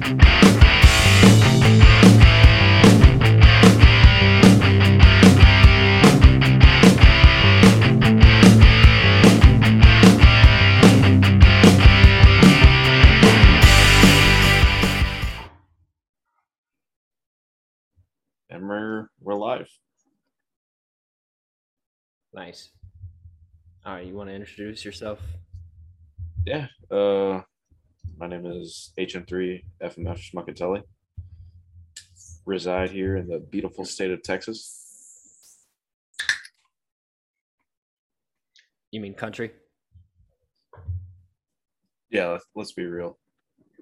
And we're we're live. Nice. All right, you want to introduce yourself? Yeah. Uh, my name is HM3 FMF Schmuckatelli. Reside here in the beautiful state of Texas. You mean country? Yeah, let's, let's be real.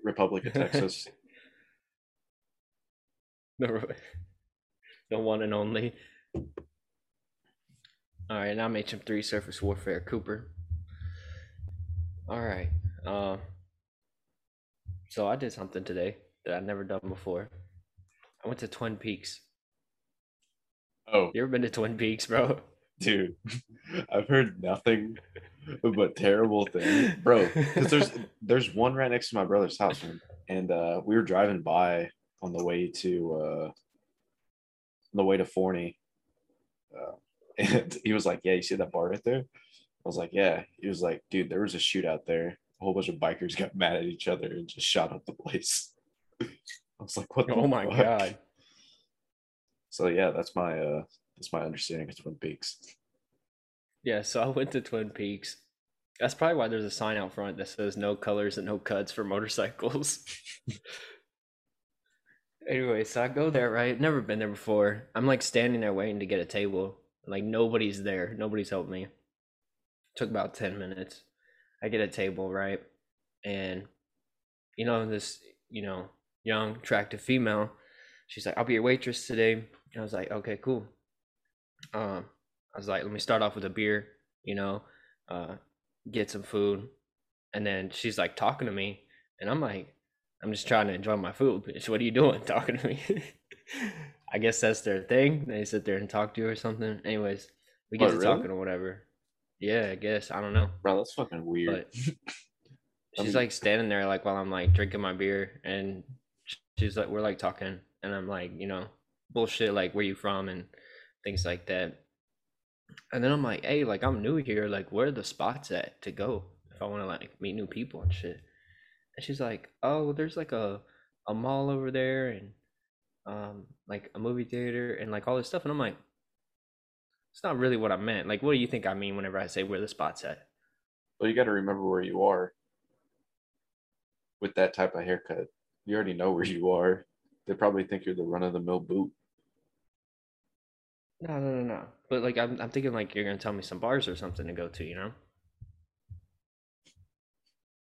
Republic of Texas. The, the one and only. All right, and I'm HM3 Surface Warfare Cooper. All right. Uh, so I did something today that I've never done before. I went to Twin Peaks. oh, You ever been to Twin Peaks, bro? dude, I've heard nothing but terrible things, bro. Because there's there's one right next to my brother's house, man. and uh, we were driving by on the way to uh, on the way to Forney, uh, and he was like, "Yeah, you see that bar right there?" I was like, "Yeah." He was like, "Dude, there was a shootout there. A whole bunch of bikers got mad at each other and just shot up the place." I was like, "What?" the Oh my fuck?" god. So yeah, that's my uh, that's my understanding of Twin Peaks. Yeah, so I went to Twin Peaks. That's probably why there's a sign out front that says no colors and no cuts for motorcycles. anyway, so I go there, right? Never been there before. I'm like standing there waiting to get a table. Like nobody's there. Nobody's helped me. Took about 10 minutes. I get a table, right? And you know, this, you know, young, attractive female, she's like, I'll be your waitress today. And I was like, okay, cool. Um, I was like, let me start off with a beer, you know, uh, get some food. And then she's like talking to me, and I'm like, I'm just trying to enjoy my food. Bitch, what are you doing talking to me? I guess that's their thing. They sit there and talk to you or something. Anyways, we get What, to really? talking or whatever. Yeah, I guess. I don't know. Bro, that's fucking weird. But she's like standing there like while I'm like drinking my beer and she's like we're like talking and I'm like, you know, bullshit like where you from and things like that. And then I'm like, hey, like I'm new here, like where are the spots at to go if I want to like meet new people and shit. And she's like, oh, there's like a a mall over there and um like a movie theater and like all this stuff and I'm like it's not really what I meant. Like what do you think I mean whenever I say where the spots at? Well, you got to remember where you are with that type of haircut. You already know where you are. They probably think you're the run of the mill boot. No, no, no, no. But like, I'm, I'm thinking like you're gonna tell me some bars or something to go to, you know?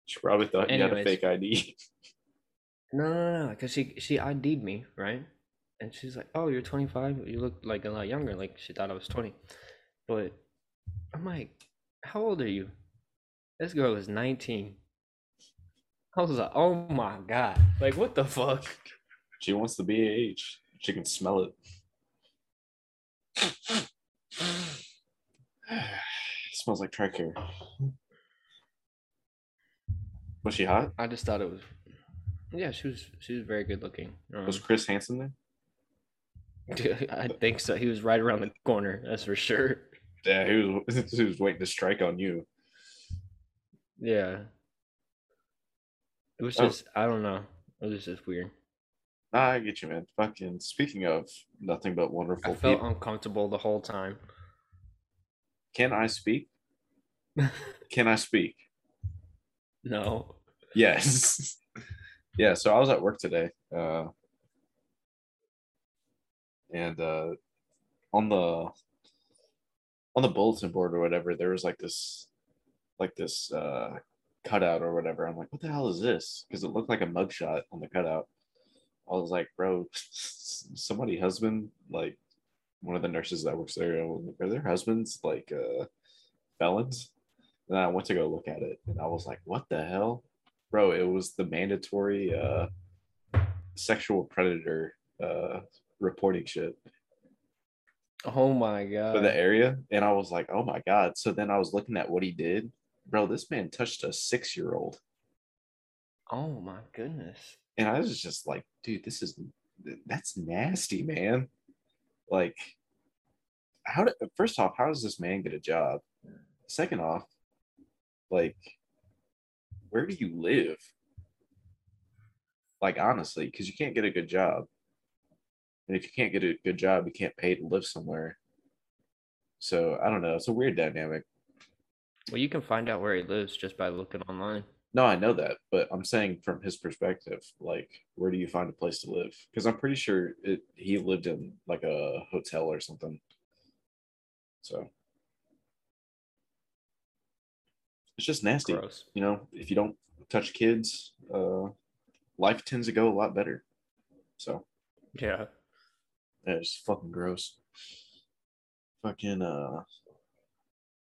She probably thought you had a fake ID. No, no, no, because she she ID'd me, right? And she's like, "Oh, you're 25. You look like a lot younger." Like she thought I was 20, but I'm like, "How old are you?" This girl is 19. I was like, "Oh my god! Like what the fuck?" She wants the BAH. She can smell it. smells like tricare. Was she hot? I just thought it was. Yeah, she was she was very good looking. Um, Was Chris Hansen there? I think so. He was right around the corner. That's for sure. Yeah, he was. He was waiting to strike on you. Yeah. It was Oh. just I don't know. It was just weird. Nah, I get you, man. Fucking. Speaking of nothing but wonderful I felt people, uncomfortable the whole time. can I speak? Can I speak? no. Yes. yeah, so I was at work today. Uh and uh on the on the bulletin board or whatever, there was like this like this uh cutout or whatever. I'm like, what the hell is this? Because it looked like a mugshot on the cutout. I was like, bro, somebody husband, like one of the nurses that works there, are their husbands like uh felons? And I went to go look at it and I was like, what the hell? Bro, it was the mandatory uh sexual predator uh reporting shit Oh my god. for the area. And I was like, oh my God. So then I was looking at what he did. Bro, this man touched a six year old. Oh my goodness. and I was just like, dude, this is that's nasty, man. Like, how did first off, how does this man get a job? Second off, like, where do you live? Like, honestly, because you can't get a good job. And if you can't get a good job, you can't pay to live somewhere. So I don't know. It's a weird dynamic. Well, you can find out where he lives just by looking online. No, I know that, but I'm saying from his perspective, like, where do you find a place to live? Because I'm pretty sure it, he lived in like a hotel or something. So it's just nasty. Gross. You know, if you don't touch kids, uh, life tends to go a lot better. So Yeah. It's fucking gross. Fucking uh,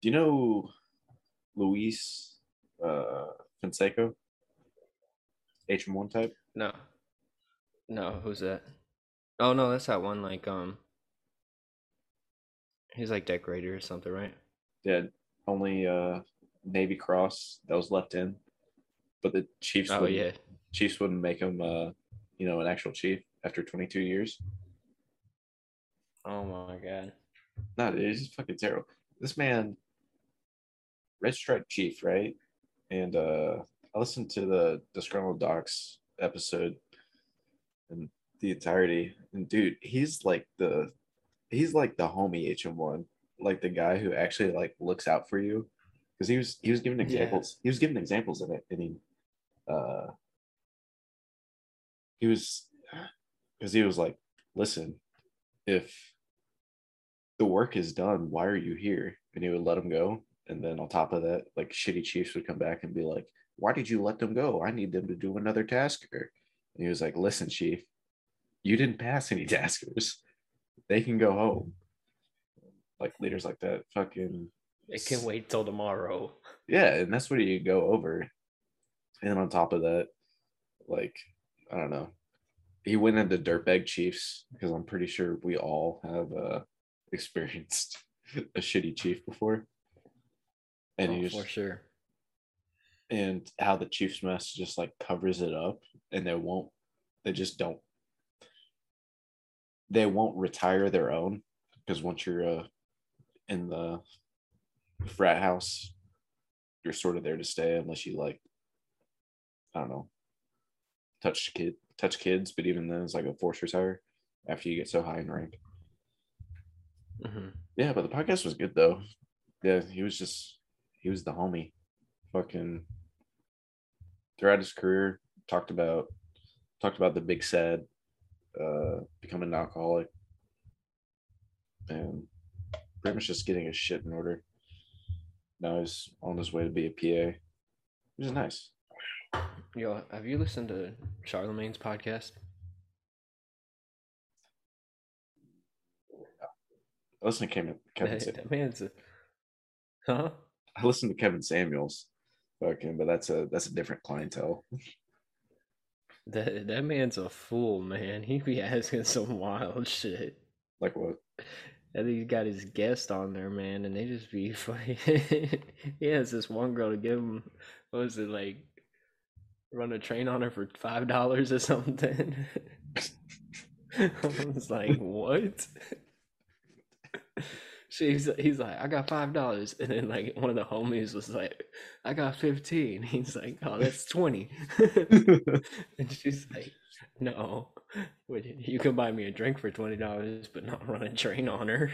do you know Luis uh Fonseca? H1 type? No. No, who's that? Oh no, that's that one like um he's like decorator or something, right? Yeah, only uh Navy Cross that was left in, but the Chiefs. Oh wouldn't, yeah. Chiefs wouldn't make him, uh, you know, an actual chief after 22 years. Oh my god. No, dude, it's fucking terrible. This man, Red Stripe Chief, right? And uh I listened to the Disgruntled Docs episode and the entirety. And dude, he's like the he's like the homie HM1, like the guy who actually like looks out for you. Because he was he was giving Yeah. examples. He was giving examples of it, and he uh he was because he was like, listen, if the work is done, why are you here? And he would let him go. And then on top of that, like shitty chiefs would come back and be like, why did you let them go? I need them to do another tasker. And he was like, listen, chief, you didn't pass any taskers. They can go home. Like leaders like that, fucking It can wait till tomorrow. yeah, and that's what you go over. And on top of that, like, I don't know. He went into Dirtbag Chiefs because I'm pretty sure we all have uh experienced a shitty chief before. And Oh, he for sure. and how the Chiefs mess just like covers it up and they won't they just don't they won't retire their own because once you're uh in the frat house you're sort of there to stay unless you like I don't know touch kid touch kids but even then it's like a forced retire after you get so high in rank hmm yeah but the podcast was good though. Yeah he was just he was the homie. Fucking throughout his career talked about talked about the big sad uh becoming an alcoholic. And pretty much just getting his shit in order. Now he's on his way to be a pa which is nice. Yo, have you listened to Charlemagne's podcast? I listen to kevin, kevin That, Sa- that man's a, huh? i listen to kevin samuels fucking but that's a that's a different clientele That that man's a fool, man. He be asking some wild shit. like what And he's got his guest on there, man, and they just be funny. he has this one girl to give him, what was it like, run a train on her for five dollars or something. I was like, what? She's he's like, I got five dollars, and then like one of the homies was like, I got fifteen. He's like, oh, that's twenty. and she's like, no, you can buy me a drink for twenty dollars, but not run a train on her.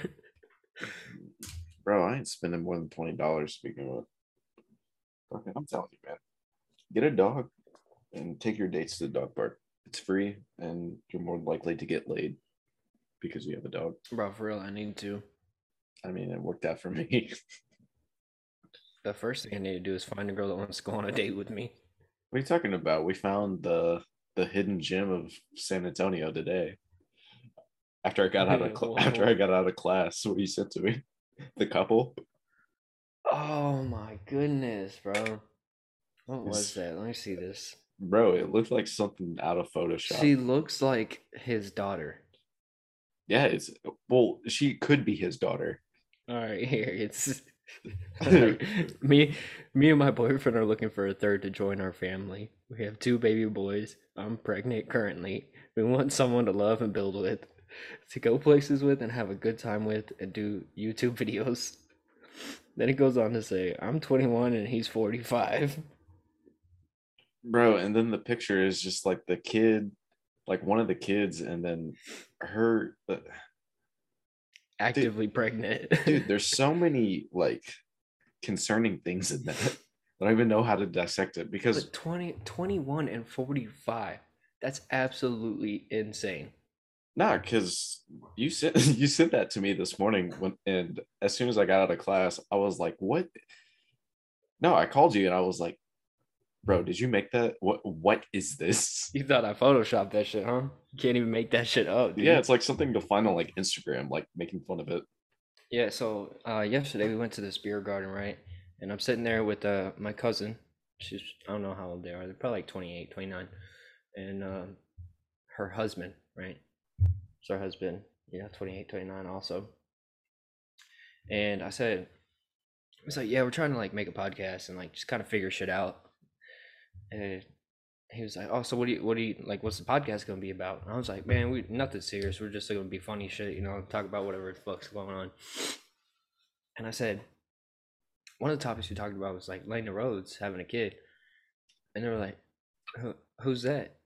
Bro, I ain't spending more than twenty dollars speaking of. Fucking, I'm telling you, man. Get a dog and take your dates to the dog park. It's free and you're more likely to get laid because you have a dog. Bro, for real, I need to. I mean, it worked out for me. The first thing I need to do is find a girl that wants to go on a date with me. what are you talking about? We found the the hidden gem of San Antonio today. After I got out of cl- after I got out of class, what you said to me, the couple. Oh my goodness, bro. What was that? Let me see this. Bro, it looked like something out of Photoshop. She looks like his daughter. Yeah, it's well, she could be his daughter. All right, here it's me, me and my boyfriend are looking for a third to join our family. We have two baby boys. I'm pregnant currently. We want someone to love and build with, to go places with, and have a good time with, and do YouTube videos. Then it goes on to say, I'm 21 and he's 45. Bro, and then the picture is just like the kid, like one of the kids, and then her. uh, Actively pregnant. Dude, there's so many like concerning things in that. I don't even know how to dissect it because But 20, 21 and 45. That's absolutely insane. Nah, because you sent you sent that to me this morning when and as soon as I got out of class, I was like, what? No, I called you and I was like, bro, did you make that? What what is this? You thought I photoshopped that shit, huh? You can't even make that shit up. Dude. Yeah, it's like something to find on like Instagram, like making fun of it. Yeah, so uh, yesterday we went to this beer garden, right? And I'm sitting there with uh, my cousin. She's, I don't know how old they are. They're probably like 28, 29. And um, her husband, right? It's her husband. Yeah, 28, 29 also. And I said, I was like, yeah, we're trying to like make a podcast and like just kind of figure shit out. And he was like, oh, so what do you, what do you, like, what's the podcast going to be about? And I was like, man, we, nothing serious. We're just going to be funny shit, you know, talk about whatever the fuck's going on. And I said, one of the topics we talked about was like Lana Rhoades having a kid. And they were like, Who, who's that?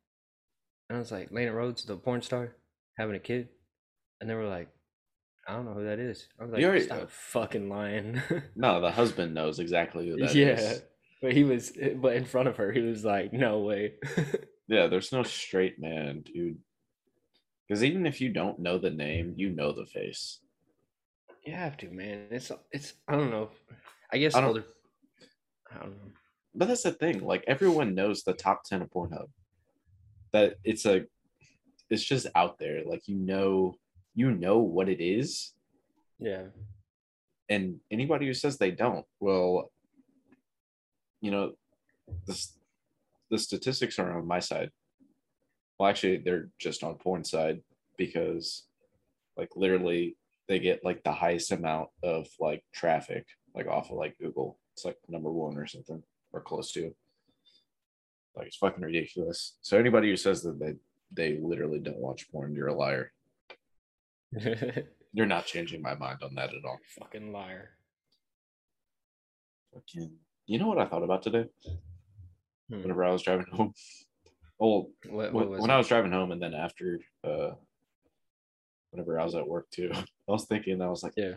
And I was like, Lana Rhoades, the porn star, having a kid. And they were like, I don't know who that is. I was like, You're, stop fucking lying. No, the husband knows exactly who that is. But he was, eh, but in front of her, he was like, no way. Yeah, there's no straight man, dude. Because even if you don't know the name, you know the face. you have to, man. It's, it's, I don't know. I guess I don't- older, I don't know. But that's the thing. Like everyone knows the top ten of Pornhub. That it's a, it's just out there. Like you know, you know what it is, Yeah. and anybody who says they don't, well, you know, the the statistics are on my side. Well, actually, they're just on porn side because, like, literally, they get like the highest amount of like traffic, like off of like Google. It's like number one or something, or close to. Like it's fucking ridiculous. So anybody who says that they they literally don't watch porn, you're a liar. You're not changing my mind on that at all. Fucking liar. Fucking. You know what I thought about today? Hmm. Whenever I was driving home. Well, What, when, what when it? I was driving home, and then after, uh, whenever I was at work too, I was thinking, I was like, Yeah.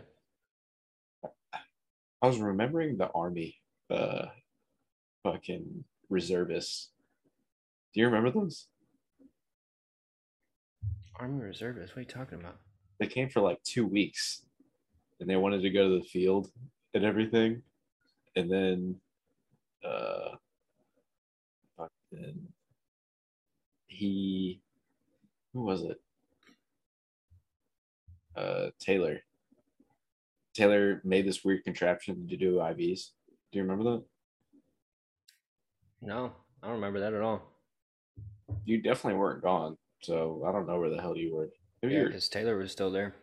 I was remembering the army, uh, fucking reservists. Do you remember those? Army reservists. What are you talking about? They came for like two weeks, and they wanted to go to the field and everything, and then, uh, fucking, he, who was it? Uh, Taylor. Taylor made this weird contraption to do IVs. Do you remember that? No, I don't remember that at all. You definitely weren't gone, so I don't know where the hell you were. Maybe Yeah, because Taylor was still there.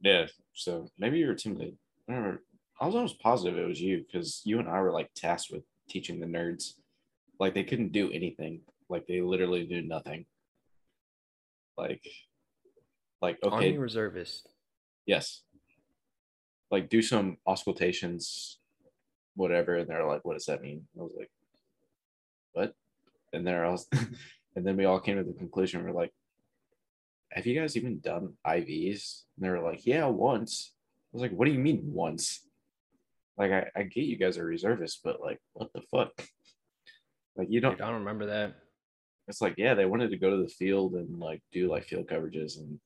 yeah. So maybe you were team lead. I remember. I was almost positive it was you because you and I were like tasked with teaching the nerds. Like they couldn't do anything. Like they literally do nothing. Like, like okay, Army reservist. yes. Like do some auscultations, whatever. And they're like, what does that mean? I was like, what? And there I was, and then we all came to the conclusion. We're like, have you guys even done IVs? And they were like, yeah, once. I was like, what do you mean once? Like, I, I get you guys are reservists, but like, what the fuck? Like, you don't, Dude, I don't remember that. it's like, yeah, they wanted to go to the field and like do like field coverages. And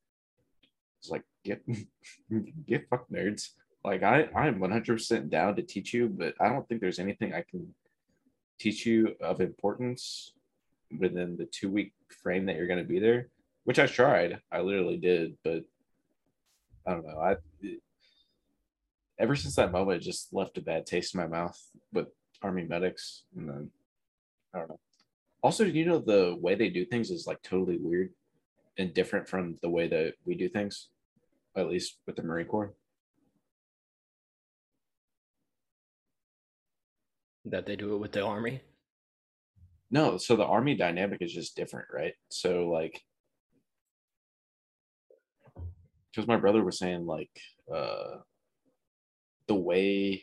it's like, get, get fuck nerds. Like, I, I'm 100% down to teach you, but I don't think there's anything I can teach you of importance within the two week frame that you're going to be there which I tried. I literally did, but I don't know. I ever since that moment, it just left a bad taste in my mouth with army medics, and then I don't know. Also, you know the way they do things is like totally weird and different from the way that we do things, at least with the Marine Corps. that they do it with the army. No, so the army dynamic is just different, right? So like because my brother was saying like uh the way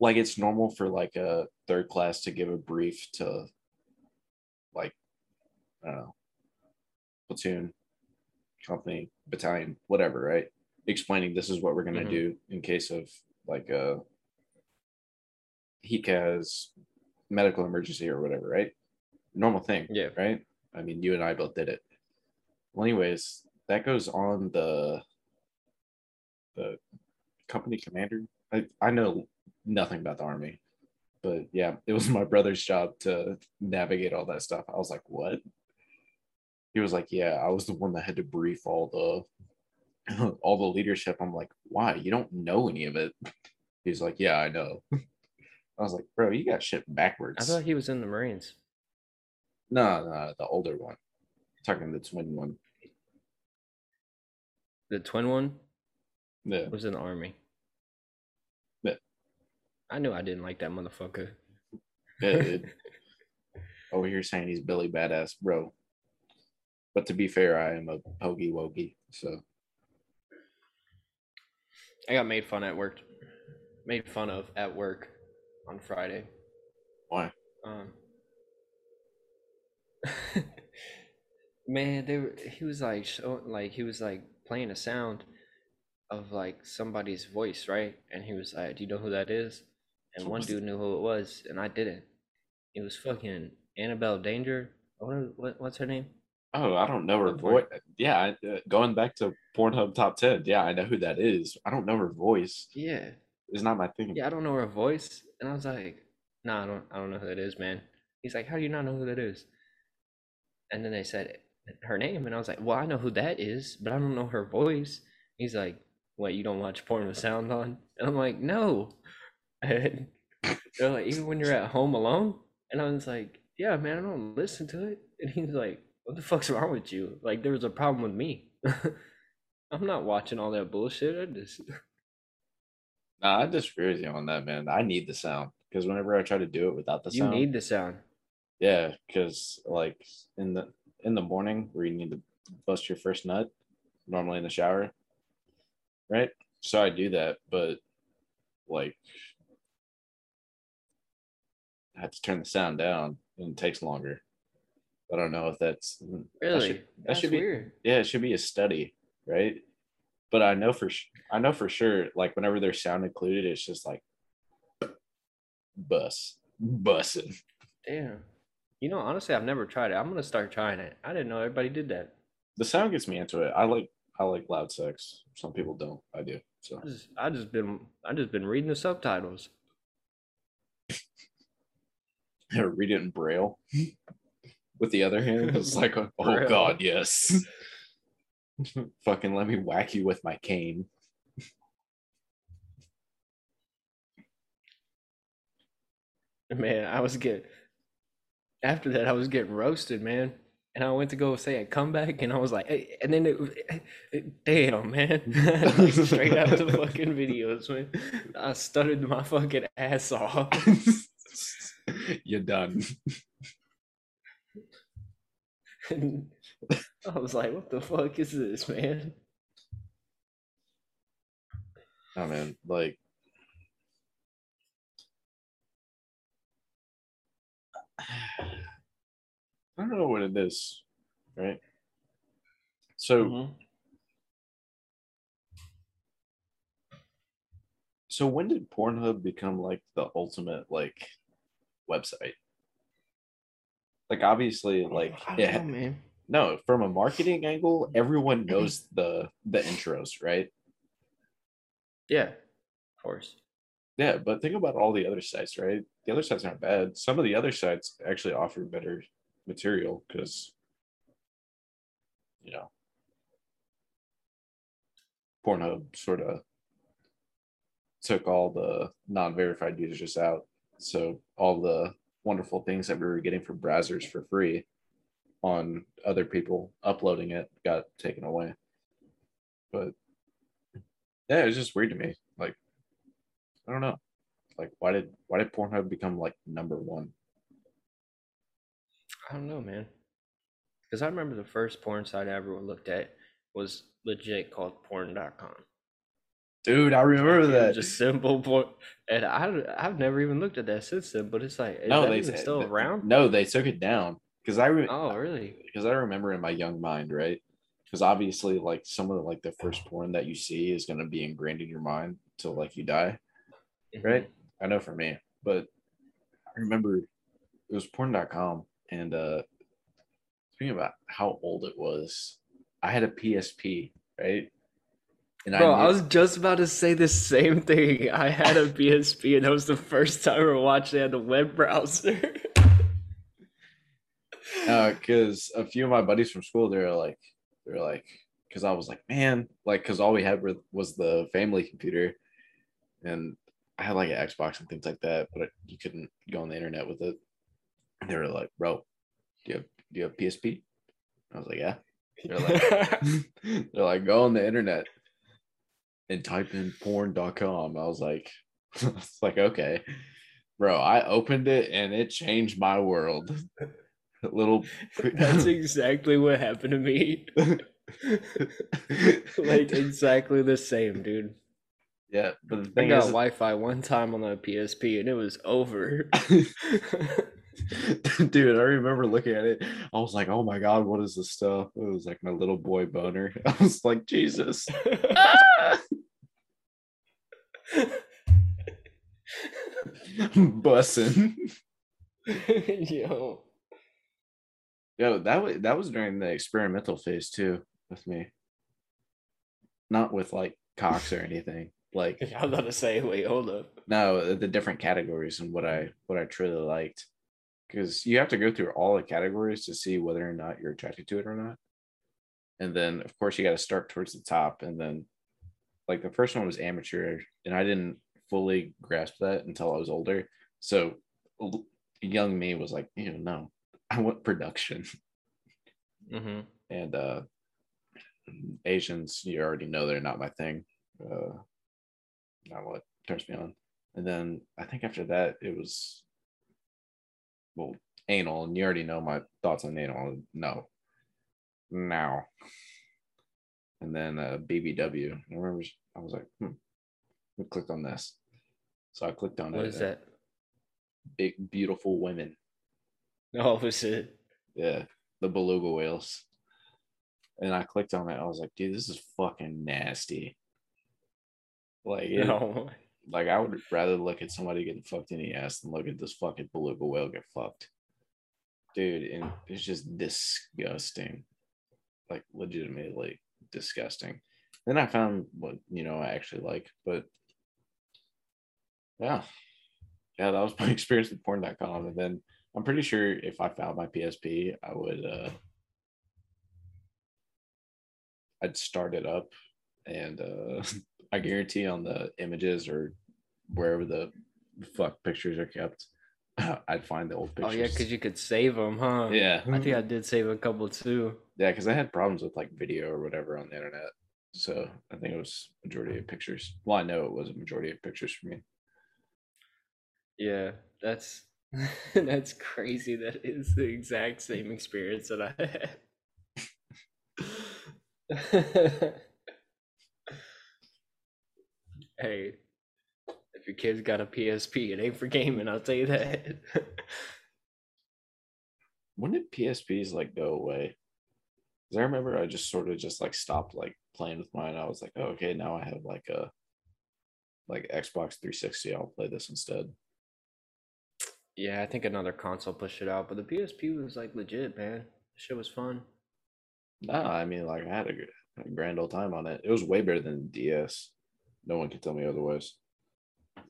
like it's normal for like a third class to give a brief to like I don't know platoon, company, battalion, whatever, right? Explaining this is what we're gonna Mhm. do in case of like a HECAS medical emergency or whatever, right? Normal thing, Yeah. right? I mean, you and I both did it. Well, anyways, that goes on the the company commander. I I know nothing about the army, but yeah, it was my brother's job to navigate all that stuff. I was like, what? He was like, yeah, I was the one that had to brief all the all the leadership. I'm like, why? You don't know any of it. He's like, yeah, I know. I was like, bro, you got shit backwards. I thought he was in the Marines. No, no, the older one. talking the twin one. The twin one Yeah. was in the army. Yeah. I knew I didn't like that motherfucker. Yeah, dude. Over here saying he's Billy Badass, bro. But to be fair, I am a pogey wogey. So I got made fun at work. Made fun of at work on Friday. why? Um, man, they were, he was like show, like he was like playing a sound of like somebody's voice, right? And he was like, "Do you know who that is?" And one dude knew who it was, and I didn't. It was fucking Abella Danger. What, what what's her name? Oh, I don't know her voice. Yeah, uh, going back to Pornhub top ten. Yeah, I know who that is. I don't know her voice. Yeah, It's not my thing. yeah, I don't know her voice, and I was like, "Nah, I don't, I don't know who that is, man." He's like, "How do you not know who that is?" And then they said her name, and I was like, "Well, I know who that is, but I don't know her voice." He's like, "What? You don't watch porn with sound on?" And I'm like, "No." And they're like, "Even when you're at home alone?" And I was like, "Yeah, man, I don't listen to it." And he's like, "What the fuck's wrong with you? Like, there was a problem with me. I'm not watching all that bullshit. I just." Nah, I disagree with you on that, man. I need the sound because whenever I try to do it without the sound You need the sound. yeah, because like in the in the morning where you need to bust your first nut, normally in the shower, right? So I do that, but like I have to turn the sound down and it takes longer. I don't know if that's that Really? should- that That's should be- weird. yeah, it should be a study, right? But I know for I know for sure, like whenever there's sound included, it's just like bus, bussing. Damn. You know, honestly, I've never tried it. I'm gonna start trying it. I didn't know everybody did that. The sound gets me into it. I like I like loud sex. Some people don't. I do. So I just, I just been, I just been reading the subtitles. read it in braille with the other hand. It's like, oh Braille. god, yes. Fucking let me whack you with my cane. Man, I was getting. After that, I was getting roasted, man. And I went to go say a comeback, and I was like, hey, and then it, was- damn, man, like straight out the fucking videos, man. I stuttered my fucking ass off. You're done. And I was like, what the fuck is this, man? Oh man, like I don't know what it is, right? So Mhm. so when did Pornhub become like the ultimate like website? Like obviously like I don't know, man. no, from a marketing angle, everyone knows the the intros, right? Yeah, of course. Yeah, but think about all the other sites, right? The other sites aren't bad. Some of the other sites actually offer better material because, you know, Pornhub sort of took all the non-verified users out. So all the wonderful things that we were getting from browsers for free on other people uploading it got taken away. But yeah, it's just weird to me. Like, I don't know. Like, why did why did Pornhub become like number one? I don't know, man. Because I remember the first porn site I ever looked at was legit called porn.com. Dude, I remember that. Just simple porn. And I, I've never even looked at that since then, but it's like, is no, they even still th- around? No, they took it down because I re- Oh, really? because I remember in my young mind, right? Because obviously, like some of the, like the first porn that you see is gonna be ingrained in your mind till like you die. Right. Mm-hmm. I know for me, but I remember it was porn.com and uh speaking about how old it was, I had a PSP, right? And Bro, I knew- was just about to say the same thing. I had a PSP, and that was the first time I watched it on the web browser. because Uh, a few of my buddies from school, they were like, they were like, because I was like, man, like, because all we had were, was the family computer, and I had like an Xbox and things like that, but you couldn't go on the internet with it. They were like, bro, do you have do you have PSP? I was like, yeah. They're like, they're like, go on the internet and type in porn.com. I was like, it's like, okay. Bro, I opened it and it changed my world. Little That's exactly what happened to me. like exactly the same, dude. yeah, but the thing I got is, Wi-Fi one time on the PSP, and it was over. dude, I remember looking at it. I was like, oh my god, what is this stuff? It was like my little boy boner. I was like, Jesus. Bussin'. Yo, Yo, that was that was during the experimental phase too with me. Not with like cocks or anything. Like I'm about to say, wait, hold up. no, the different categories and what I what I truly liked. Because you have to go through all the categories to see whether or not you're attracted to it or not. And then of course you got to start towards the top. And then like the first one was amateur, and I didn't fully grasp that until I was older. So young me was like, you know, no, I want production. hmm and uh asians you already know they're not my thing uh not what turns me on and then i think after that it was well anal and you already know my thoughts on anal no now and then uh bbw i remember i was like hmm we clicked on this so i clicked on What it is uh, that? big beautiful women Oh, was it? Yeah, the beluga whales. And I clicked on it. I was like, dude, this is fucking nasty. Like, No. Like I would rather look at somebody getting fucked in the ass than look at this fucking beluga whale get fucked. Dude, and it's just disgusting. Like legitimately disgusting. Then I found what you know I actually like, but yeah. Yeah, that was my experience with porn.com. And then I'm pretty sure if I found my PSP, I would uh I'd start it up and uh I guarantee on the images or wherever the fuck pictures are kept, I'd find the old pictures. Oh yeah, because you could save them, huh? yeah, I think I did save a couple too. yeah, because I had problems with like video or whatever on the internet. So I think it was majority of pictures. Well, I know it was a majority of pictures for me. Yeah, that's that's crazy. That is the exact same experience that I had. hey, if your kid's got a PSP, it ain't for gaming. I'll tell you that. When did PSPs like go away? Because I remember I just sort of just like stopped like playing with mine. I was like, oh, okay, now I have like a like Xbox 360. I'll play this instead. yeah, I think another console pushed it out, but the PSP was like legit, man. Shit was fun. Nah, I mean like I had a, a grand old time on it. It was way better than DS. No one can tell me otherwise.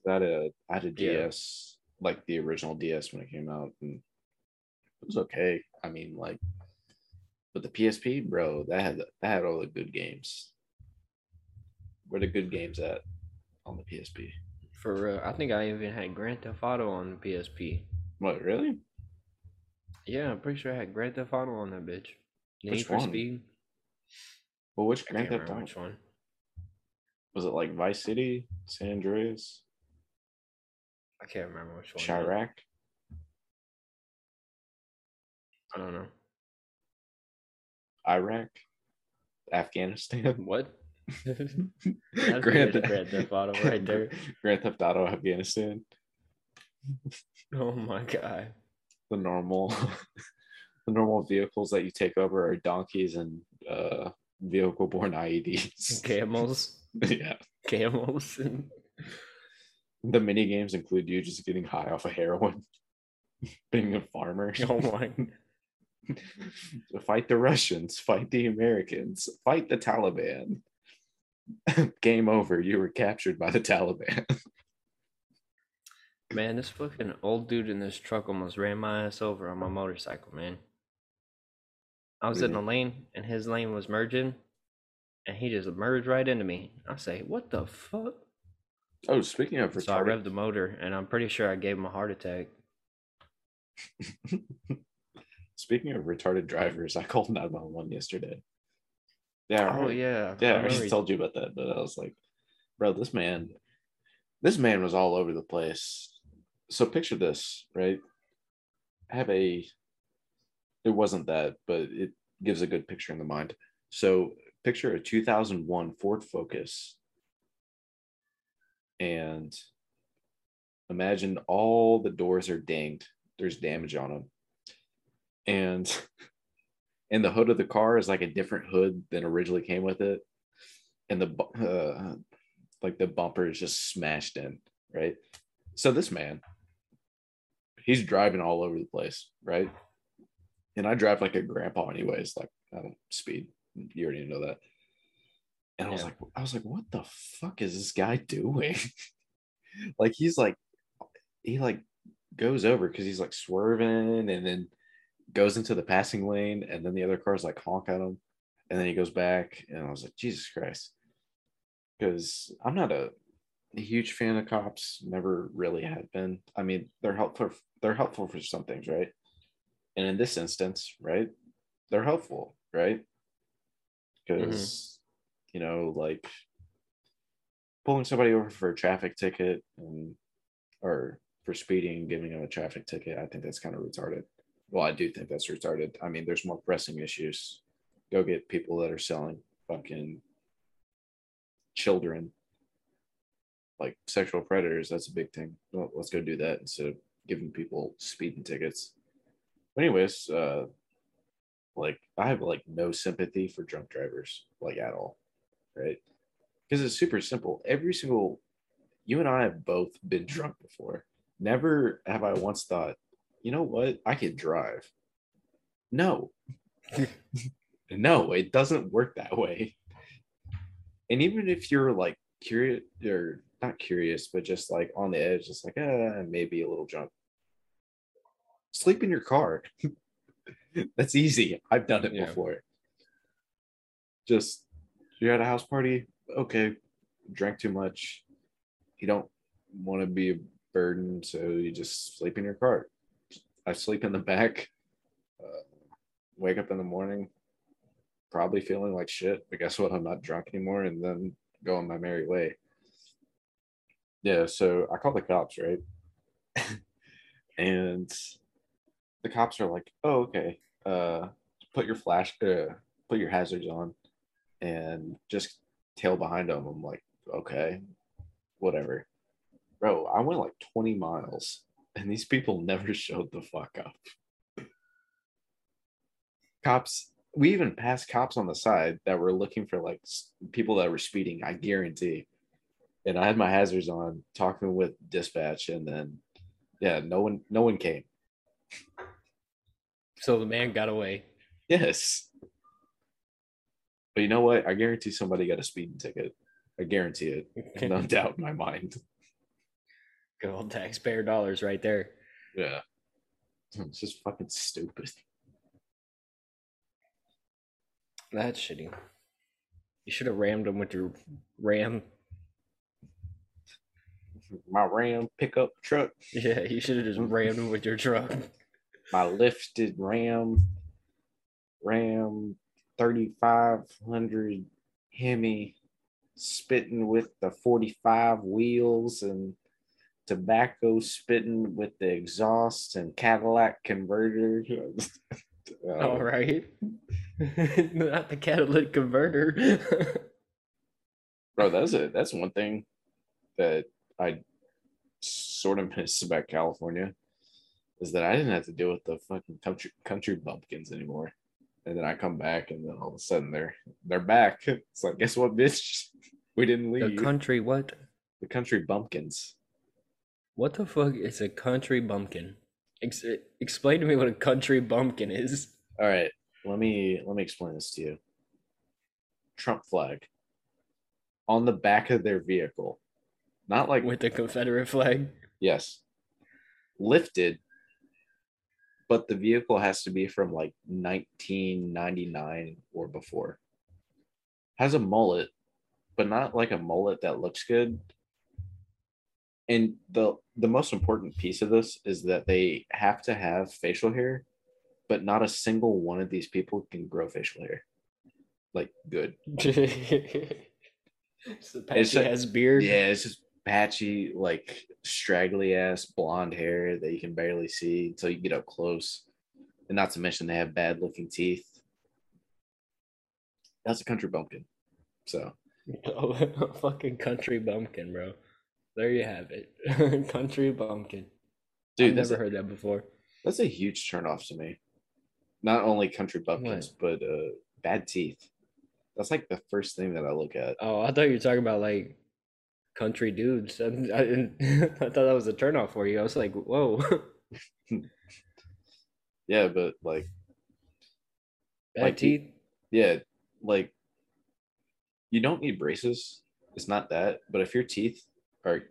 I had a I had a Yeah. DS like the original DS when it came out, and it was okay. I mean like, but the PSP, bro, that had that had all the good games. Where the good games at on the PSP? For real, I think I even had Grand Theft Auto on the PSP. What really? Yeah, I'm pretty sure I had Grand Theft Auto on that bitch. Need Which for one? Speed. Well, which Grand Theft Auto which one. Was it? Like Vice City, San Andreas? I can't remember which one. Chirac. I don't know. Iraq, Afghanistan. What? Grand, Grand, Grand Theft Auto right there. Grand Theft Auto, Afghanistan. Oh my god. The normal, the normal vehicles that you take over are donkeys and uh, vehicle-borne IEDs. Camels. yeah. Camels. And The mini games include you just getting high off of heroin, being a farmer. oh my. fight the Russians, fight the Americans, fight the Taliban. Game over. You were captured by the Taliban. Man, this fucking old dude in this truck almost ran my ass over on my motorcycle, man. I was in the lane and his lane was merging and he just merged right into me. I say, what the fuck? Oh, speaking of So I retarded, revved the motor and I'm pretty sure I gave him a heart attack. speaking of retarded drivers, I called 911 yesterday. Yeah, Oh yeah. yeah. I remember already told you about that, but I was like, bro, this man, this man was all over the place. So picture this, right? I have a, it wasn't that, but it gives a good picture in the mind. So picture a 2001 Ford Focus and imagine all the doors are dinged. There's damage on them. And and the hood of the car is like a different hood than originally came with it. And the uh, like the bumper is just smashed in, right? So this man, he's driving all over the place, right? And I drive like a grandpa anyways, like I don't speed. You already know that. And I was Yeah. like, I was like, what the fuck is this guy doing? like he's like he like goes over because he's like swerving and then goes into the passing lane and then the other cars like honk at him and then he goes back and I was like, Jesus Christ. Because I'm not a, a huge fan of cops, never really have been. I mean, they're helpful they're helpful for some things, right? And in this instance, right, they're helpful, right? Because you know, like pulling somebody over for a traffic ticket and or for speeding, giving them a traffic ticket, I think that's kind of retarded. Well, I do think that's retarded. I mean, there's more pressing issues. Go get people that are selling fucking children, like sexual predators. That's a big thing. Well, let's go do that instead of giving people speeding tickets. But anyways, uh, like I have like no sympathy for drunk drivers, like at all, right? Because it's super simple. Every single, you and I have both been drunk before. Never have I once thought, you know what, I can drive. No, no, it doesn't work that way. And even if you're like curious or not curious, but just like on the edge, just like, uh, maybe a little drunk, sleep in your car. That's easy. I've done it Yeah. before. Just you're at a house party, okay, drank too much. You don't want to be a burden, so you just sleep in your car. I sleep in the back. Uh, wake up in the morning, probably feeling like shit. But guess what? I'm not drunk anymore, and then go on my merry way. Yeah, so I call the cops, right? and the cops are like, "Oh, okay. Uh, put your flash, uh, put your hazards on, and just tail behind them." I'm like, "Okay, whatever." Bro, I went like 20 miles, and these people never showed the fuck up. Cops, we even passed cops on the side that were looking for like people that were speeding. I guarantee. And I had my hazards on, talking with dispatch, and then, yeah, no one, no one came. So the man got away. Yes. But you know what? I guarantee somebody got a speeding ticket. I guarantee it. No doubt in my mind. Good old taxpayer dollars right there. Yeah. Hmm, it's just fucking stupid. That's shitty. You should have rammed him with your ram. My Ram pickup truck, Yeah, you should have just rammed him with your truck. My lifted Ram, Ram 3500 Hemi, spitting with the 45 wheels and tobacco spitting with the exhaust and Cadillac converter. All uh, right. Not the catalytic converter. bro, that's it. That's one thing that I sort of miss about California is that I didn't have to deal with the fucking country country bumpkins anymore. And then I come back, and then all of a sudden they're they're back. It's like, guess what, bitch? We didn't leave. the country what? the country bumpkins. What the fuck is a country bumpkin? Ex- explain to me what a country bumpkin is. All right, let me let me explain this to you. Trump flag on the back of their vehicle, not like With the Confederate flag. yes, lifted, but the vehicle has to be from like 1999 or before. Has a mullet, but not like a mullet that looks good. And the the most important piece of this is that they have to have facial hair, but not a single one of these people can grow facial hair. Like good. it's the patchy a- ass beard. Yeah, it's just patchy, like straggly ass blonde hair that you can barely see until you get up close. And not to mention they have bad looking teeth. That's a country bumpkin. So Oh, fucking country bumpkin, bro. There you have it. country bumpkin. dude, I've never a, heard that before. that's a huge turnoff to me. Not only country bumpkins, but uh bad teeth. That's like the first thing that I look at. Oh, I thought you were talking about like country dudes. I, I, I thought that was a turnoff for you. I was like, whoa, Yeah, but like bad Like teeth. Yeah, like you don't need braces. It's not that, but if your teeth are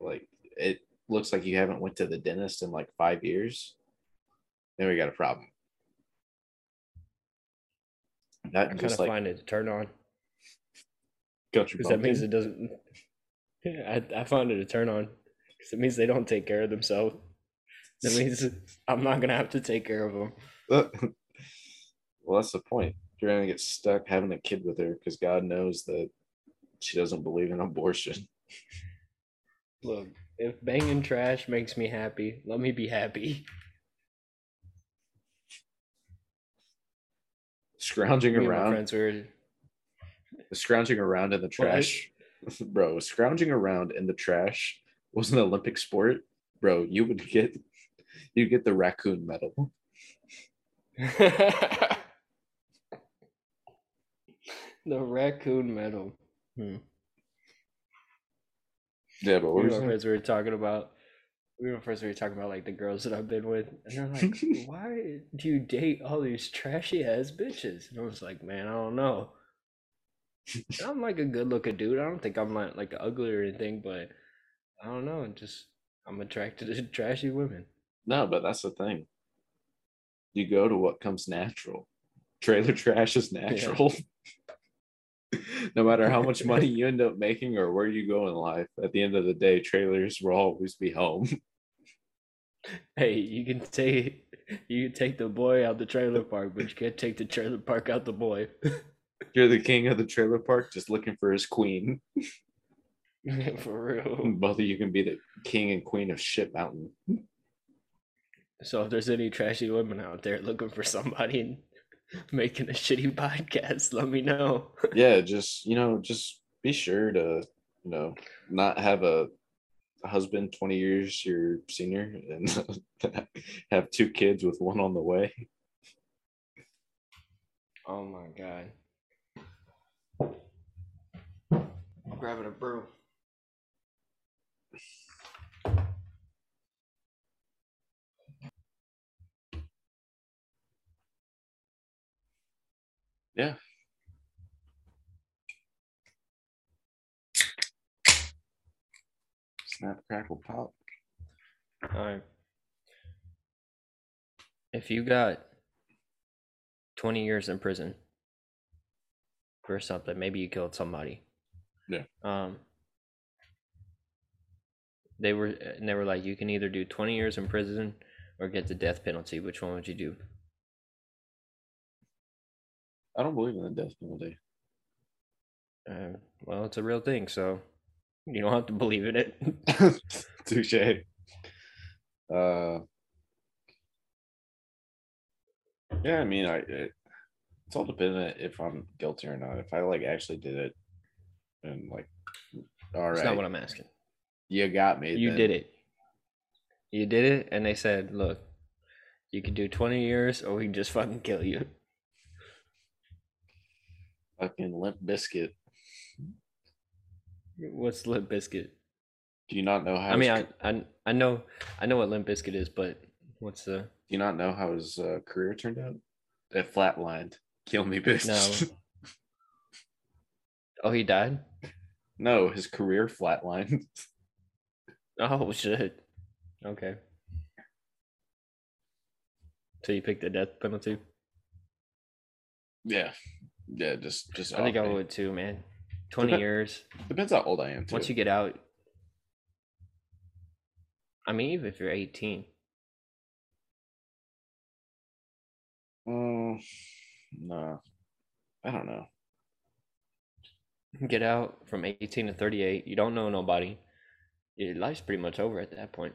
like it looks like you haven't went to the dentist in like five years, then we got a problem. I That kind of like find it to turn on country because that means it doesn't. I I find it a turn on because it means they don't take care of themselves. That means I'm not gonna have to take care of them. well, that's the point. You're gonna get stuck having a kid with her because God knows that she doesn't believe in abortion. Look, if banging trash makes me happy, let me be happy. Scrounging Me and my around, friends were scrounging around in the trash, bro. Scrounging around in the trash was an Olympic sport, bro. You would get, you get the raccoon medal. the raccoon medal. Hmm. Yeah, but what We were friends we were talking about. We were first we were talking about like the girls that I've been with, and they're like, "Why do you date all these trashy ass bitches?" And I was like, "Man, I don't know. I'm like a good looking dude. I don't think I'm like like ugly or anything, but I don't know. Just I'm attracted to trashy women." No, but that's the thing. You go to what comes natural. Trailer trash is natural. no matter how much money you end up making or where you go in life, at the end of the day, trailers will always be home. Hey, you can take you can take the boy out the trailer park, but you can't take the trailer park out the boy. You're the king of the trailer park, just looking for his queen. For real. Both of you can be the king and queen of Shit Mountain. So if there's any trashy women out there looking for somebody and making a shitty podcast, let me know. Yeah, just you know, just be sure to you know not have a husband 20 years your senior and have two kids with one on the way. Oh my god. I'm grabbing a brew. Yeah. Snap, crackle, pop. Alright. If you got 20 years in prison for something, maybe you killed somebody. Yeah. Um they were and they were like you can either do 20 years in prison or get the death penalty. Which one would you do? I don't believe in the death penalty. Uh, well, it's a real thing, so you don't have to believe in it. Touche. Uh, yeah, I mean, I it, it's all dependent if I'm guilty or not. If I like actually did it, and like, all right. That's not what I'm asking. you got me. You then. did it. You did it, and they said, "Look, you can do 20 years, or we can just fucking kill you." Fucking Limp Bizkit. What's Limp Bizkit? Do you not know how? I mean, I, I I know I know what Limp Bizkit is, but what's the do you not know how his uh, career turned out? It flatlined. Kill me, bitch. No. Oh, he died. no, his career flatlined. Oh shit. Okay. So you picked the death penalty? yeah, yeah. Just, just. I think I would too, man. Twenty Dep- years. Depends how old I am. Too. Once you get out. I mean, even if you're 18. Mm, no, I don't know. Get out from 18 to 38. You don't know nobody. Your life's pretty much over at that point.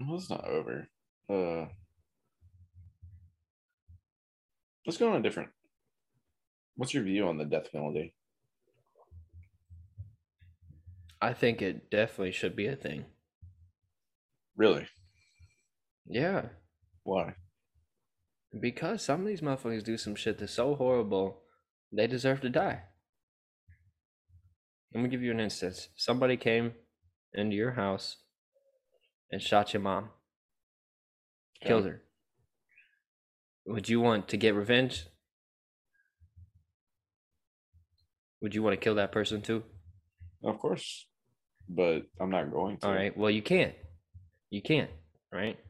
Well, it's not over. Uh, let's go on a different. What's your view on the death penalty? I think it definitely should be a thing. Really? Yeah. Why? Because some of these motherfuckers do some shit that's so horrible, they deserve to die. Let me give you an instance. Somebody came into your house and shot your mom, killed her. Would you want to get revenge? Would you want to kill that person too? Of course, but I'm not going to. All right. Well, you can't. You can't. Right.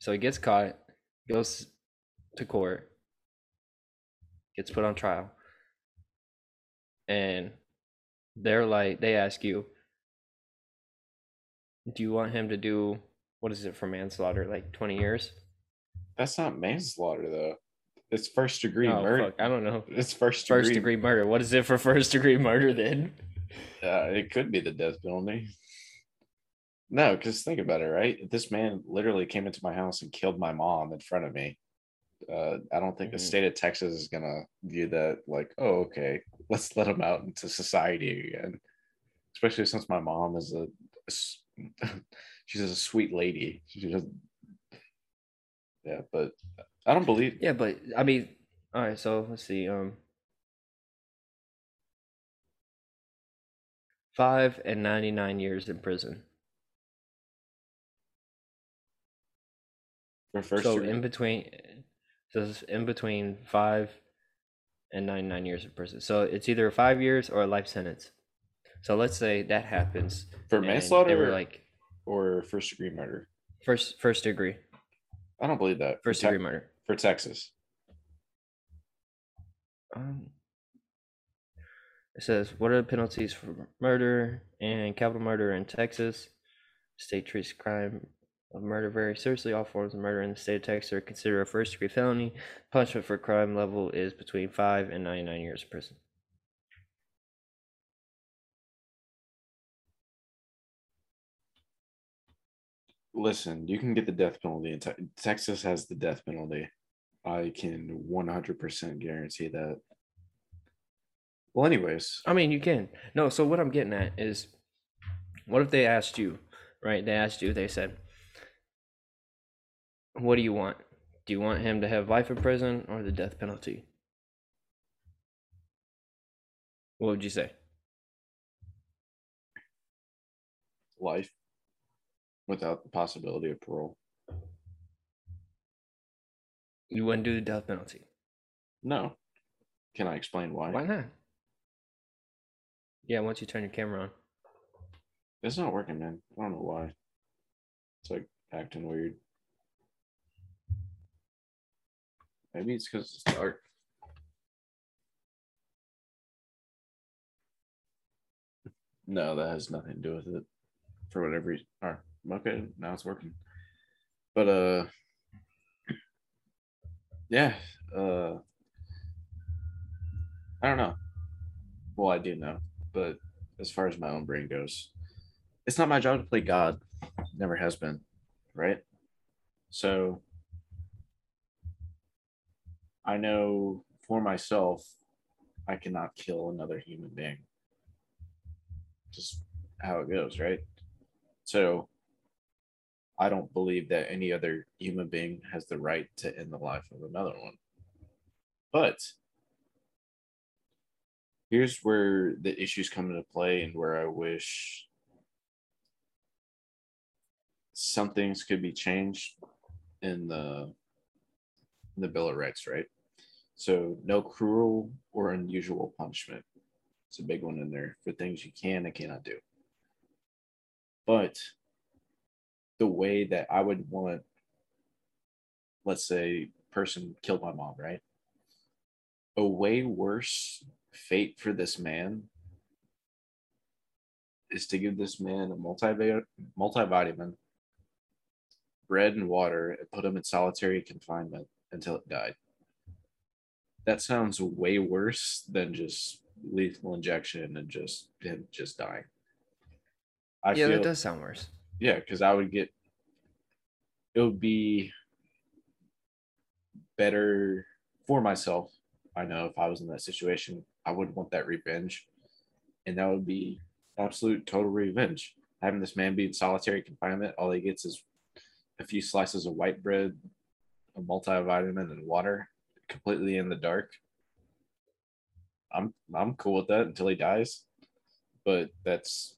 So he gets caught, goes to court, gets put on trial, and they're like, they ask you, do you want him to do what is it for manslaughter? Like twenty years? That's not manslaughter though. It's first degree Oh, murder. fuck, I don't know. It's first degree. First degree murder. What is it for first degree murder then? Uh, it could be the death penalty. No, because think about it, right? This man literally came into my house and killed my mom in front of me. Uh, I don't think the Mhm. state of Texas is gonna view that like, oh, okay, let's let him out into society again. Especially since my mom is a, she's a sweet lady. She just, yeah, but I don't believe. Yeah, but I mean, all right. So let's see. Um, five and ninety nine years in prison. For first, so in between, so it's in between five and ninety nine years in prison. So it's either five years or a life sentence. So let's say that happens. for they manslaughter were like or first degree murder. first first degree, I don't believe that. First degree murder. for Texas. Um, it says, "What are the penalties for murder and capital murder in Texas? State treats crime of murder very seriously. All forms of murder in the state of Texas are considered a first degree felony. Punishment for crime level is between five and ninety nine years in prison." Listen, you can get the death penalty in Te- Texas has the death penalty. I can 100% guarantee that. Well, anyways, I mean, you can. No, so what I'm getting at is, what if they asked you, right? They asked you. They said, "What do you want? Do you want him to have life in prison or the death penalty?" What would you say? life without the possibility of parole. You wouldn't do the death penalty. No. Can I explain why? Why not? Yeah, once you turn your camera on. It's not working, man. I don't know why. It's like acting weird. Maybe it's because it's dark. No, that has nothing to do with it. For whatever reason. Or, okay, now it's working. But uh yeah, uh I don't know. Well, I do know, but as far as my own brain goes, it's not my job to play God. never has been, right? So I know for myself, I cannot kill another human being. Just how it goes, right? So I don't believe that any other human being has the right to end the life of another one. But here's where the issues come into play and where I wish some things could be changed in the in the Bill of Rights, right? So no cruel or unusual punishment. It's a big one in there for things you can and cannot do. But the way that I would want, let's say, person killed my mom, right? A way worse fate for this man is to give this man a multi multivitamin, bread and water, and put him in solitary confinement until it died. That sounds way worse than just lethal injection and just him just dying. I yeah, feel, that does sound worse. Yeah, because I would get it would be better for myself. I know if I was in that situation, I would want that revenge. And that would be absolute total revenge. Having this man be in solitary confinement, all he gets is a few slices of white bread, a multivitamin, and water, completely in the dark. I'm I'm cool with that until he dies. But that's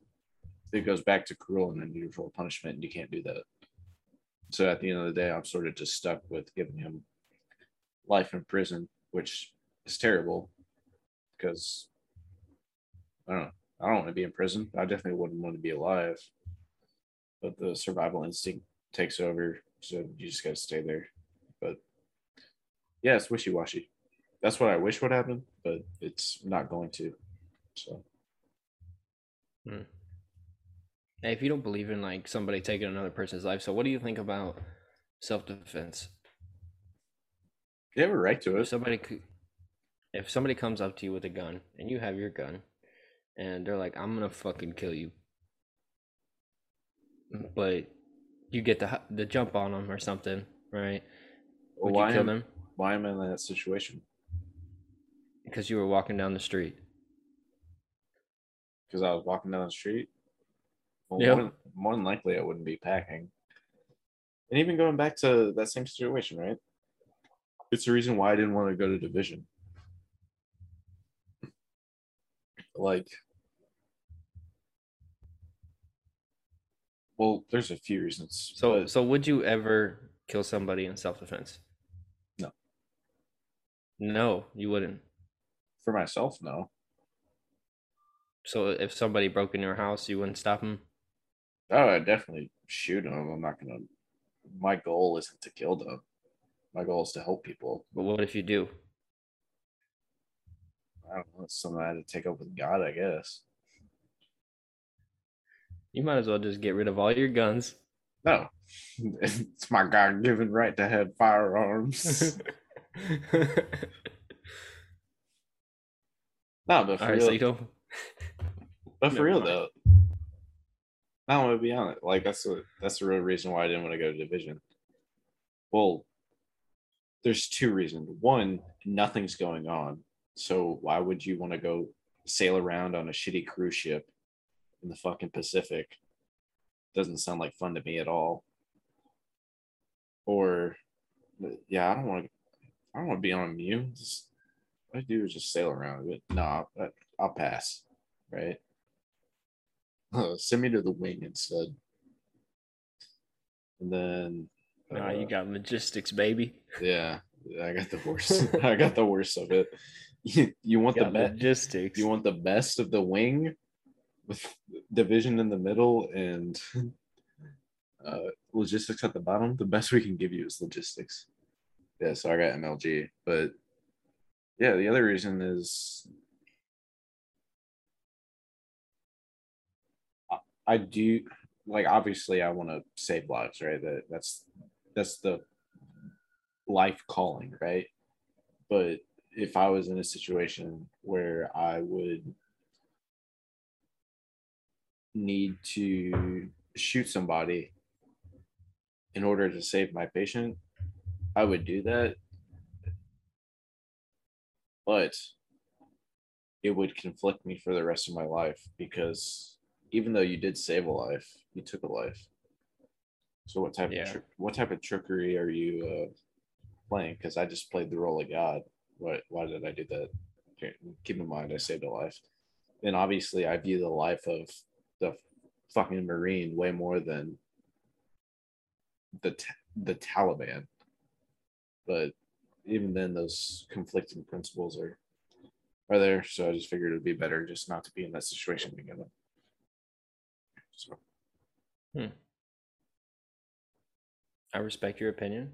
it goes back to cruel and unusual punishment, and you can't do that. So at the end of the day, I'm sort of just stuck with giving him life in prison, which is terrible because I don't know. I don't want to be in prison. I definitely wouldn't want to be alive. But the survival instinct takes over, so you just got to stay there. But yeah, it's wishy washy. That's what I wish would happen, but it's not going to. So. Hmm. Hey, if you don't believe in like somebody taking another person's life, so what do you think about self defense? You have a right to it. If somebody if somebody comes up to you with a gun and you have your gun and they're like, I'm gonna fucking kill you. But you get the the jump on them or something, right? Would well, you kill am, them? Why am I in that situation? Because you were walking down the street. Because I was walking down the street. Well, yep. more, more than likely, I wouldn't be packing. And even going back to that same situation, right? It's the reason why I didn't want to go to division. Like, well, there's a few reasons. So, but... so would you ever kill somebody in self defense? No. You wouldn't. For myself, no. So, if somebody broke in your house, you wouldn't stop them? Oh, I definitely shoot them. I'm not gonna. My goal isn't to kill them. My goal is to help people. But what if you do? I don't know. It's something I had to take up with God, I guess. You might as well just get rid of all your guns. No, it's my God-given right to have firearms. no, but for all real, right, so don't... but for real though, I want to be honest. Like that's the that's the real reason why I didn't want to go to division. Well, there's two reasons. One, nothing's going on. So why would you want to go sail around on a shitty cruise ship in the fucking Pacific? Doesn't sound like fun to me at all. Or yeah, I don't want to I don't want to be on mute. Just, what I do is just sail around. But no, nah, I'll pass. Right. Uh, send me to the wing instead. And then uh, uh, you got logistics, baby. Yeah, I got the worst. I got the worst of it. You, you want the best logistics. You want the best of the wing with division in the middle and uh, logistics at the bottom. The best we can give you is logistics. Yeah, so I got MLG, but yeah, the other reason is I do like obviously I want to save lives, right? That that's that's the life calling, right? But if I was in a situation where I would need to shoot somebody in order to save my patient, I would do that. But it would conflict me for the rest of my life because even though you did save a life, you took a life. So what type Yeah. of trick, what type of trickery are you uh, playing? Because I just played the role of God. What? Why did I do that? Okay, Keep in mind, I saved a life, and obviously, I view the life of the fucking marine way more than the the Taliban. But even then, those conflicting principles are are there. So I just figured it'd be better just not to be in that situation again. So hmm. I respect your opinion,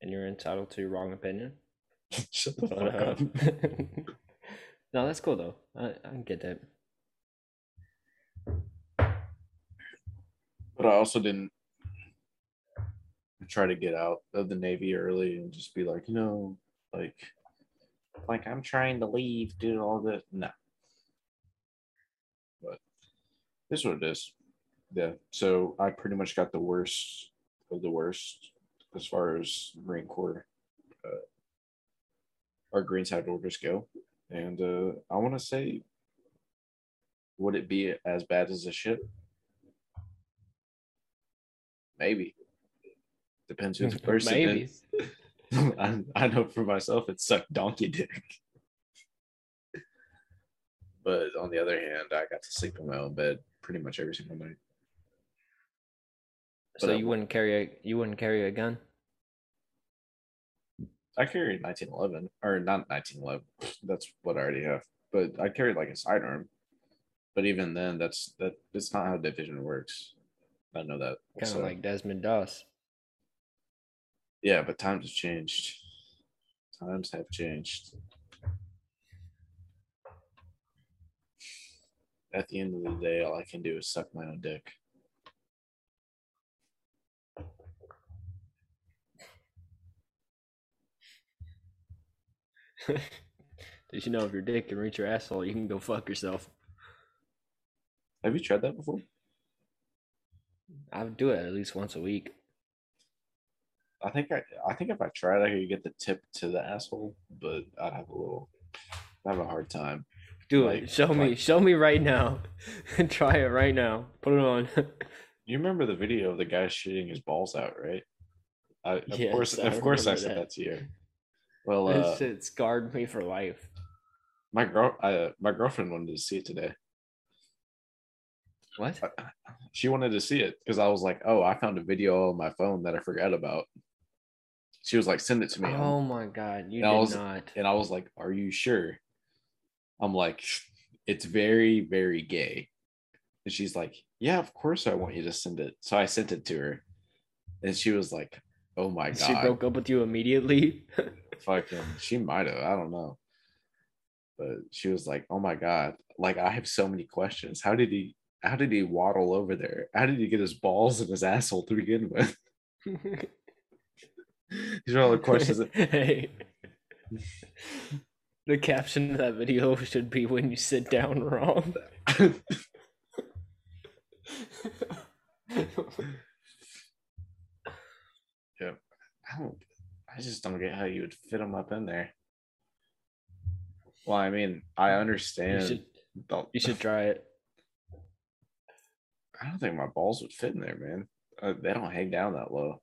and you're entitled to your wrong opinion. shut the But, fuck up. Um, no, that's cool though. I, I get that. But I also didn't try to get out of the Navy early and just be like, you know, like, like I'm trying to leave, do all this. No. But this is what it is. Yeah. So I pretty much got the worst of the worst as far as Marine Corps, uh, our greenside orders go. And uh, I want to say, would it be as bad as a ship? Maybe. Depends who the person Maybe. is. I, I know for myself it sucked donkey dick. But on the other hand, I got to sleep in my own bed pretty much every single night. So But, uh, you wouldn't carry a you wouldn't carry a gun? I carried 1911, or not 1911. That's what I already have. But I carried like a sidearm. But even then, that's that. That's not how division works. I know that. Kind of So, like Desmond Doss. Yeah, but times have changed. Times have changed. At the end of the day, all I can do is suck my own dick. Did you know if your dick can reach your asshole, you can go fuck yourself? Have you tried that before? I would do it at least once a week. I think I, I think if I tried, I could get the tip to the asshole, but I'd have a little, I'd have a hard time. Do Like- it. Show me. Show me right now. Try it right now. Put it on. You remember the video of the guy shooting his balls out, right? I, of Yes, course, I of course, I said that. that to you. Well, uh, shit scarred me for life. my girl, uh, my girlfriend wanted to see it today. What? She wanted to see it because I was like, "Oh, I found a video on my phone that I forgot about." She was like, "Send it to me," I'm- Oh my god, you And I did was- not. and I was like, "Are you sure?" I'm like, "It's very, very gay," and she's like, "Yeah, of course I want you to send it." So I sent it to her, and she was like, "Oh my god!" She broke up with you immediately. fucking she might have i don't know but she was like oh my god like i have so many questions how did he how did he waddle over there how did he get his balls and his asshole to begin with these are all the questions that, hey. The caption of that video should be when you sit down wrong. yeah. I don't i just don't get how you would fit them up in there well i mean i you understand should the- you should try it. i don't think my balls would fit in there man uh, they don't hang down that low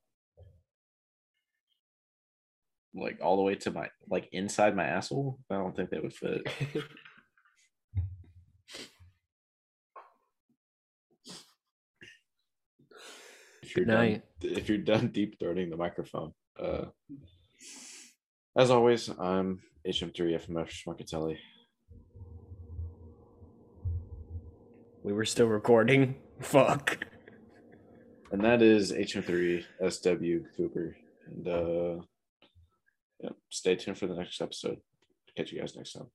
like all the way to my like inside my asshole i don't think they would fit if you're done, if you're done deep throating the microphone. Uh, as always, I'm HM3 FMF Schmuckatelli. We were still recording. Fuck. And that is HM3 SW Cooper. And uh, yeah, stay tuned for the next episode. Catch you guys next time.